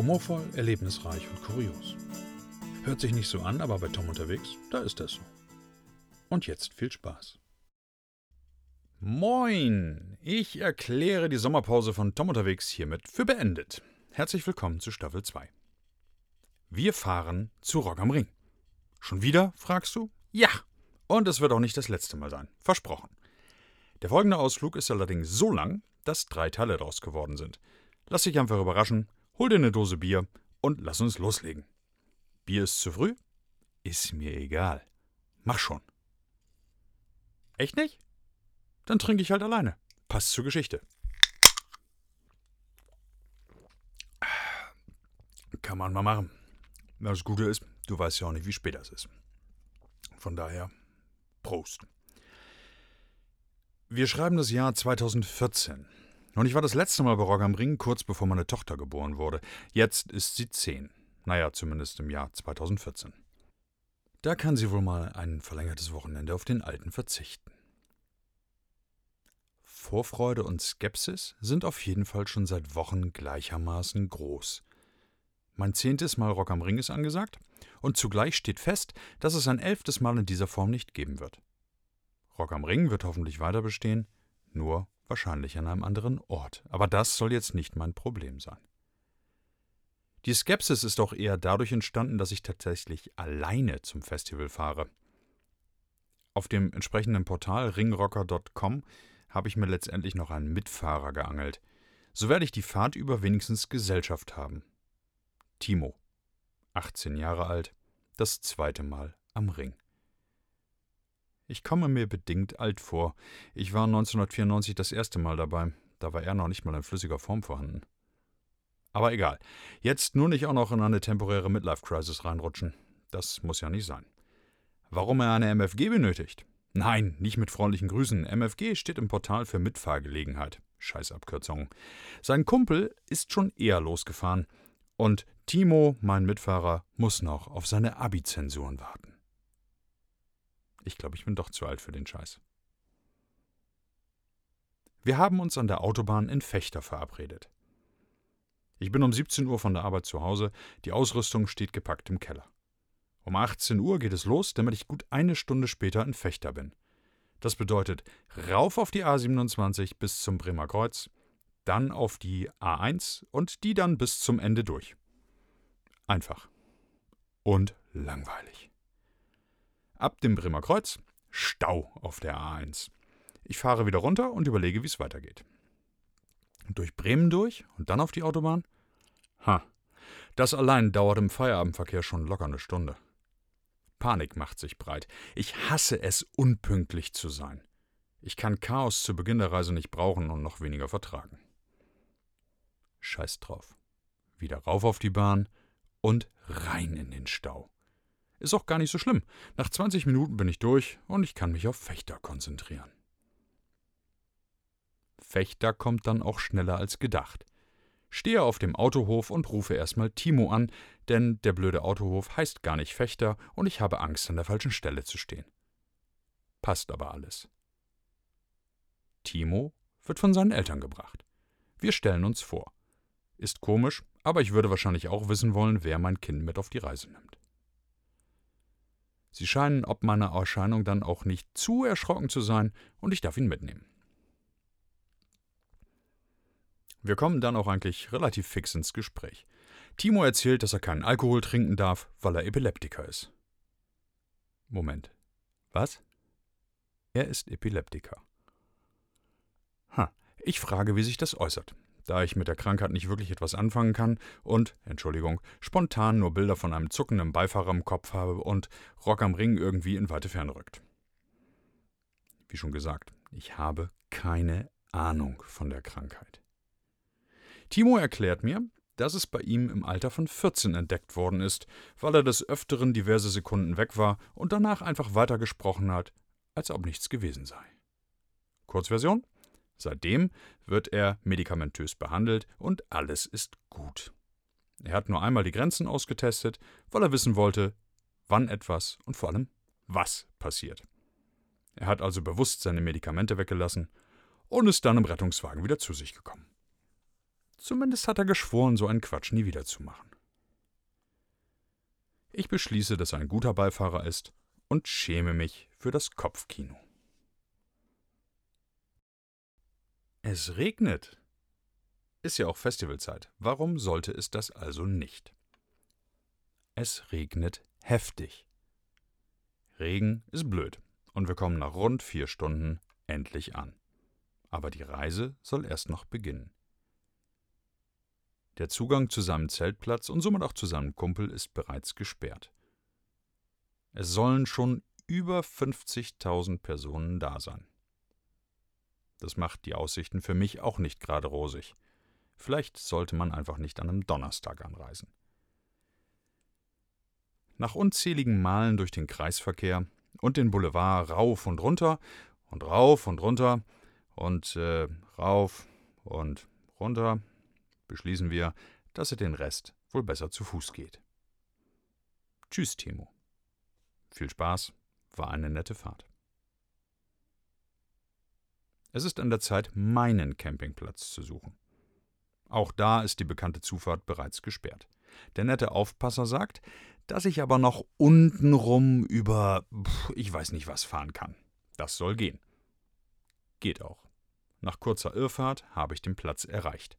Humorvoll, erlebnisreich und kurios. Hört sich nicht so an, aber bei Tom unterwegs, da ist das so. Und jetzt viel Spaß. Moin! Ich erkläre die Sommerpause von Tom unterwegs hiermit für beendet. Herzlich willkommen zu Staffel 2. Wir fahren zu Rock am Ring. Schon wieder, fragst du? Ja! Und es wird auch nicht das letzte Mal sein. Versprochen. Der folgende Ausflug ist allerdings so lang, dass drei Teile daraus geworden sind. Lass dich einfach überraschen, hol dir eine Dose Bier und lass uns loslegen. Bier ist zu früh? Ist mir egal. Mach schon. Echt nicht? Dann trinke ich halt alleine. Passt zur Geschichte. Kann man mal machen. Das Gute ist, du weißt ja auch nicht, wie spät das ist. Von daher, Prost. Wir schreiben das Jahr 2014. Und ich war das letzte Mal bei Rock am Ring, kurz bevor meine Tochter geboren wurde. Jetzt ist sie zehn. Naja, zumindest im Jahr 2014. Da kann sie wohl mal ein verlängertes Wochenende auf den Alten verzichten. Vorfreude und Skepsis sind auf jeden Fall schon seit Wochen gleichermaßen groß. Mein zehntes Mal Rock am Ring ist angesagt und zugleich steht fest, dass es ein elftes Mal in dieser Form nicht geben wird. Rock am Ring wird hoffentlich weiter bestehen, nur wahrscheinlich an einem anderen Ort. Aber das soll jetzt nicht mein Problem sein. Die Skepsis ist auch eher dadurch entstanden, dass ich tatsächlich alleine zum Festival fahre. Auf dem entsprechenden Portal ringrocker.com habe ich mir letztendlich noch einen Mitfahrer geangelt. So werde ich die Fahrt über wenigstens Gesellschaft haben. Timo, 18 Jahre alt, das zweite Mal am Ring. Ich komme mir bedingt alt vor. Ich war 1994 das erste Mal dabei. Da war er noch nicht mal in flüssiger Form vorhanden. Aber egal. Jetzt nur nicht auch noch in eine temporäre Midlife-Crisis reinrutschen. Das muss ja nicht sein. Warum er eine MFG benötigt? Nein, nicht mit freundlichen Grüßen. MFG steht im Portal für Mitfahrgelegenheit. Scheißabkürzung. Sein Kumpel ist schon eher losgefahren. Und Timo, mein Mitfahrer, muss noch auf seine Abi-Zensuren warten. Ich glaube, ich bin doch zu alt für den Scheiß. Wir haben uns an der Autobahn in Fechter verabredet. Ich bin um 17 Uhr von der Arbeit zu Hause, die Ausrüstung steht gepackt im Keller. Um 18 Uhr geht es los, damit ich gut eine Stunde später in Fechter bin. Das bedeutet rauf auf die A27 bis zum Bremer Kreuz, dann auf die A1 und die dann bis zum Ende durch. Einfach. Und langweilig. Ab dem Bremer Kreuz Stau auf der A1. Ich fahre wieder runter und überlege, wie es weitergeht. Durch Bremen durch und dann auf die Autobahn? Ha, das allein dauert im Feierabendverkehr schon locker eine Stunde. Panik macht sich breit. Ich hasse es, unpünktlich zu sein. Ich kann Chaos zu Beginn der Reise nicht brauchen und noch weniger vertragen. Scheiß drauf. Wieder rauf auf die Bahn und rein in den Stau. Ist auch gar nicht so schlimm. Nach 20 Minuten bin ich durch und ich kann mich auf Fechter konzentrieren. Fechter kommt dann auch schneller als gedacht. Stehe auf dem Autohof und rufe erstmal Timo an, denn der blöde Autohof heißt gar nicht Fechter und ich habe Angst, an der falschen Stelle zu stehen. Passt aber alles. Timo wird von seinen Eltern gebracht. Wir stellen uns vor. Ist komisch, aber ich würde wahrscheinlich auch wissen wollen, wer mein Kind mit auf die Reise nimmt. Sie scheinen ob meiner Erscheinung dann auch nicht zu erschrocken zu sein, und ich darf ihn mitnehmen. Wir kommen dann auch eigentlich relativ fix ins Gespräch. Timo erzählt, dass er keinen Alkohol trinken darf, weil er Epileptiker ist. Moment. Was? Er ist Epileptiker. Ha, ich frage, wie sich das äußert da ich mit der Krankheit nicht wirklich etwas anfangen kann und, Entschuldigung, spontan nur Bilder von einem zuckenden Beifahrer im Kopf habe und Rock am Ring irgendwie in weite Ferne rückt. Wie schon gesagt, ich habe keine Ahnung von der Krankheit. Timo erklärt mir, dass es bei ihm im Alter von 14 entdeckt worden ist, weil er des Öfteren diverse Sekunden weg war und danach einfach weitergesprochen hat, als ob nichts gewesen sei. Kurzversion? Seitdem wird er medikamentös behandelt und alles ist gut. Er hat nur einmal die Grenzen ausgetestet, weil er wissen wollte, wann etwas und vor allem was passiert. Er hat also bewusst seine Medikamente weggelassen und ist dann im Rettungswagen wieder zu sich gekommen. Zumindest hat er geschworen, so einen Quatsch nie wieder zu machen. Ich beschließe, dass er ein guter Beifahrer ist und schäme mich für das Kopfkino. Es regnet. Ist ja auch Festivalzeit. Warum sollte es das also nicht? Es regnet heftig. Regen ist blöd und wir kommen nach rund vier Stunden endlich an. Aber die Reise soll erst noch beginnen. Der Zugang zu seinem Zeltplatz und somit auch zu seinem Kumpel ist bereits gesperrt. Es sollen schon über 50.000 Personen da sein. Das macht die Aussichten für mich auch nicht gerade rosig. Vielleicht sollte man einfach nicht an einem Donnerstag anreisen. Nach unzähligen Malen durch den Kreisverkehr und den Boulevard rauf und runter und rauf und runter und äh, rauf und runter beschließen wir, dass er den Rest wohl besser zu Fuß geht. Tschüss, Timo. Viel Spaß, war eine nette Fahrt. Es ist an der Zeit, meinen Campingplatz zu suchen. Auch da ist die bekannte Zufahrt bereits gesperrt. Der nette Aufpasser sagt, dass ich aber noch untenrum über ich weiß nicht was fahren kann. Das soll gehen. Geht auch. Nach kurzer Irrfahrt habe ich den Platz erreicht.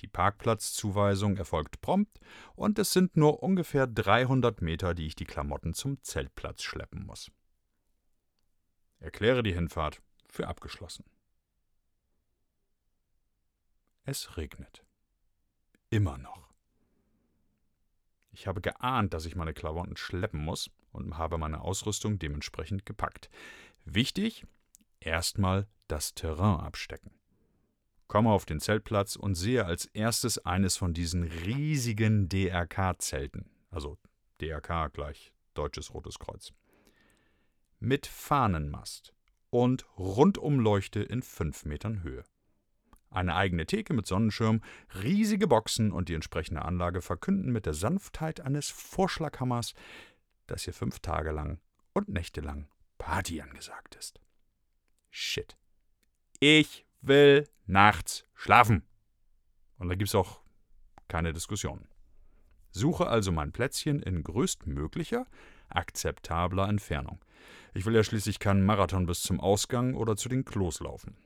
Die Parkplatzzuweisung erfolgt prompt und es sind nur ungefähr 300 Meter, die ich die Klamotten zum Zeltplatz schleppen muss. Erkläre die Hinfahrt für abgeschlossen. Es regnet. Immer noch. Ich habe geahnt, dass ich meine Klamotten schleppen muss und habe meine Ausrüstung dementsprechend gepackt. Wichtig, erstmal das Terrain abstecken. Komme auf den Zeltplatz und sehe als erstes eines von diesen riesigen DRK-Zelten, also DRK gleich Deutsches Rotes Kreuz, mit Fahnenmast und Rundumleuchte in fünf Metern Höhe. Eine eigene Theke mit Sonnenschirm, riesige Boxen und die entsprechende Anlage verkünden mit der Sanftheit eines Vorschlaghammers, dass hier fünf Tage lang und Nächte lang Party angesagt ist. Shit. Ich will nachts schlafen. Und da gibt's auch keine Diskussionen. Suche also mein Plätzchen in größtmöglicher, akzeptabler Entfernung. Ich will ja schließlich keinen Marathon bis zum Ausgang oder zu den Klos laufen.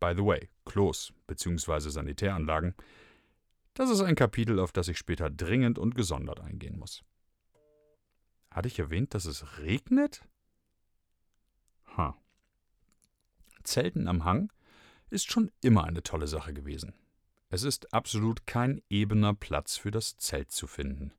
By the way, Klos bzw. Sanitäranlagen, das ist ein Kapitel, auf das ich später dringend und gesondert eingehen muss. Hatte ich erwähnt, dass es regnet? Ha. Zelten am Hang ist schon immer eine tolle Sache gewesen. Es ist absolut kein ebener Platz für das Zelt zu finden.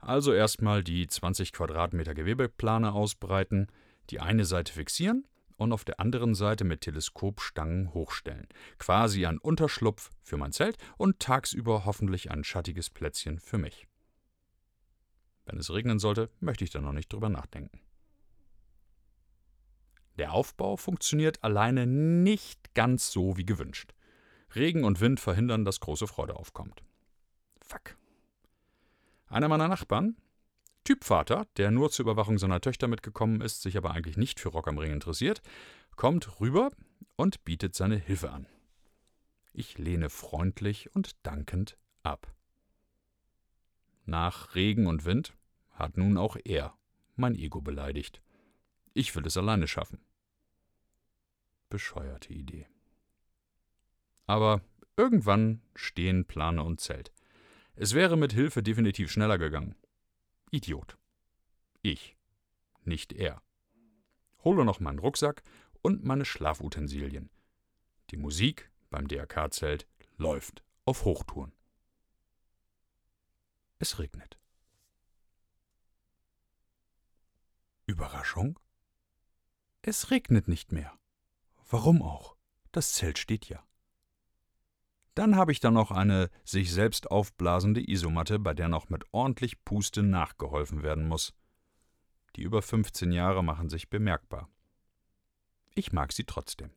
Also erstmal die 20 Quadratmeter Gewebeplane ausbreiten, die eine Seite fixieren und auf der anderen Seite mit Teleskopstangen hochstellen. Quasi ein Unterschlupf für mein Zelt und tagsüber hoffentlich ein schattiges Plätzchen für mich. Wenn es regnen sollte, möchte ich da noch nicht drüber nachdenken. Der Aufbau funktioniert alleine nicht ganz so wie gewünscht. Regen und Wind verhindern, dass große Freude aufkommt. Fuck. Einer meiner Nachbarn, Typvater, der nur zur Überwachung seiner Töchter mitgekommen ist, sich aber eigentlich nicht für Rock am Ring interessiert, kommt rüber und bietet seine Hilfe an. Ich lehne freundlich und dankend ab. Nach Regen und Wind hat nun auch er mein Ego beleidigt. Ich will es alleine schaffen. Bescheuerte Idee. Aber irgendwann stehen Plane und Zelt. Es wäre mit Hilfe definitiv schneller gegangen. Idiot. Ich, nicht er. Hole noch meinen Rucksack und meine Schlafutensilien. Die Musik beim DRK-Zelt läuft auf Hochtouren. Es regnet. Überraschung? Es regnet nicht mehr. Warum auch? Das Zelt steht ja. Dann habe ich da noch eine sich selbst aufblasende Isomatte, bei der noch mit ordentlich Puste nachgeholfen werden muss. Die über 15 Jahre machen sich bemerkbar. Ich mag sie trotzdem.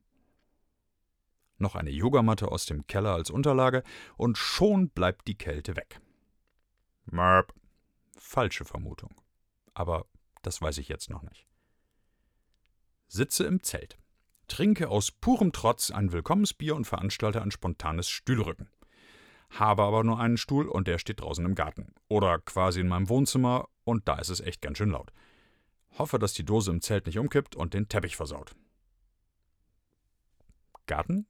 Noch eine Yogamatte aus dem Keller als Unterlage und schon bleibt die Kälte weg. Mörp. Falsche Vermutung. Aber das weiß ich jetzt noch nicht. Sitze im Zelt trinke aus purem Trotz ein Willkommensbier und veranstalte ein spontanes Stühlrücken. Habe aber nur einen Stuhl und der steht draußen im Garten. Oder quasi in meinem Wohnzimmer und da ist es echt ganz schön laut. Hoffe, dass die Dose im Zelt nicht umkippt und den Teppich versaut. Garten?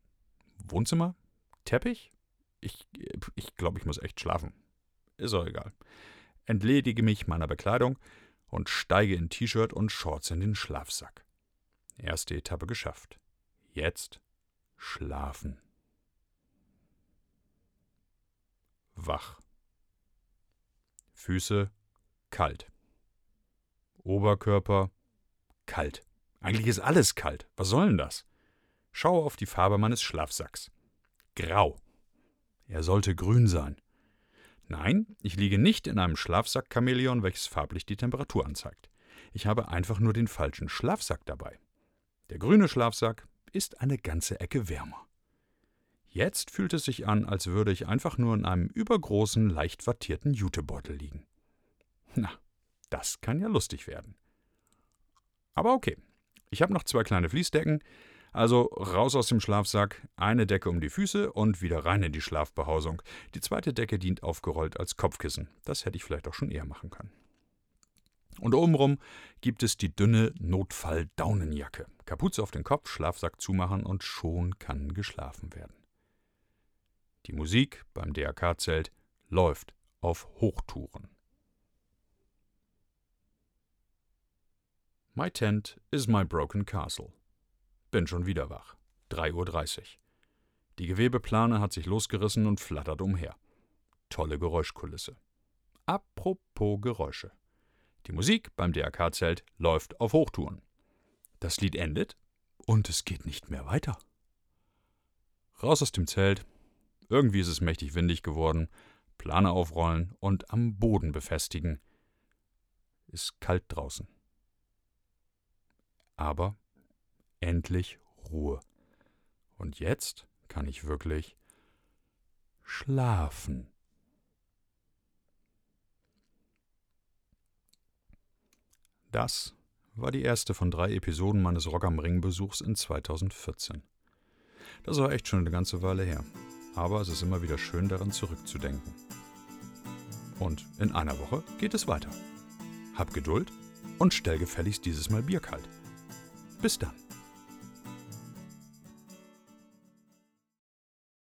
Wohnzimmer? Teppich? Ich, ich glaube, ich muss echt schlafen. Ist auch egal. Entledige mich meiner Bekleidung und steige in T-Shirt und Shorts in den Schlafsack. Erste Etappe geschafft. Jetzt schlafen. Wach. Füße kalt. Oberkörper kalt. Eigentlich ist alles kalt. Was soll denn das? Schaue auf die Farbe meines Schlafsacks. Grau. Er sollte grün sein. Nein, ich liege nicht in einem Schlafsack-Chamäleon, welches farblich die Temperatur anzeigt. Ich habe einfach nur den falschen Schlafsack dabei. Der grüne Schlafsack ist eine ganze Ecke wärmer. Jetzt fühlt es sich an, als würde ich einfach nur in einem übergroßen, leicht wattierten Jutebeutel liegen. Na, das kann ja lustig werden. Aber okay, ich habe noch zwei kleine Fließdecken, also raus aus dem Schlafsack, eine Decke um die Füße und wieder rein in die Schlafbehausung. Die zweite Decke dient aufgerollt als Kopfkissen. Das hätte ich vielleicht auch schon eher machen können. Und obenrum gibt es die dünne Notfall-Daunenjacke. Kapuze auf den Kopf, Schlafsack zumachen und schon kann geschlafen werden. Die Musik beim DRK-Zelt läuft auf Hochtouren. My tent is my broken castle. Bin schon wieder wach. 3.30 Uhr. Die Gewebeplane hat sich losgerissen und flattert umher. Tolle Geräuschkulisse. Apropos Geräusche. Die Musik beim DRK-Zelt läuft auf Hochtouren. Das Lied endet und es geht nicht mehr weiter. Raus aus dem Zelt. Irgendwie ist es mächtig windig geworden. Plane aufrollen und am Boden befestigen. Ist kalt draußen. Aber endlich Ruhe. Und jetzt kann ich wirklich schlafen. Das war die erste von drei Episoden meines Rock am Ring Besuchs in 2014. Das war echt schon eine ganze Weile her, aber es ist immer wieder schön daran zurückzudenken. Und in einer Woche geht es weiter. Hab Geduld und stell gefälligst dieses Mal Bier kalt. Bis dann.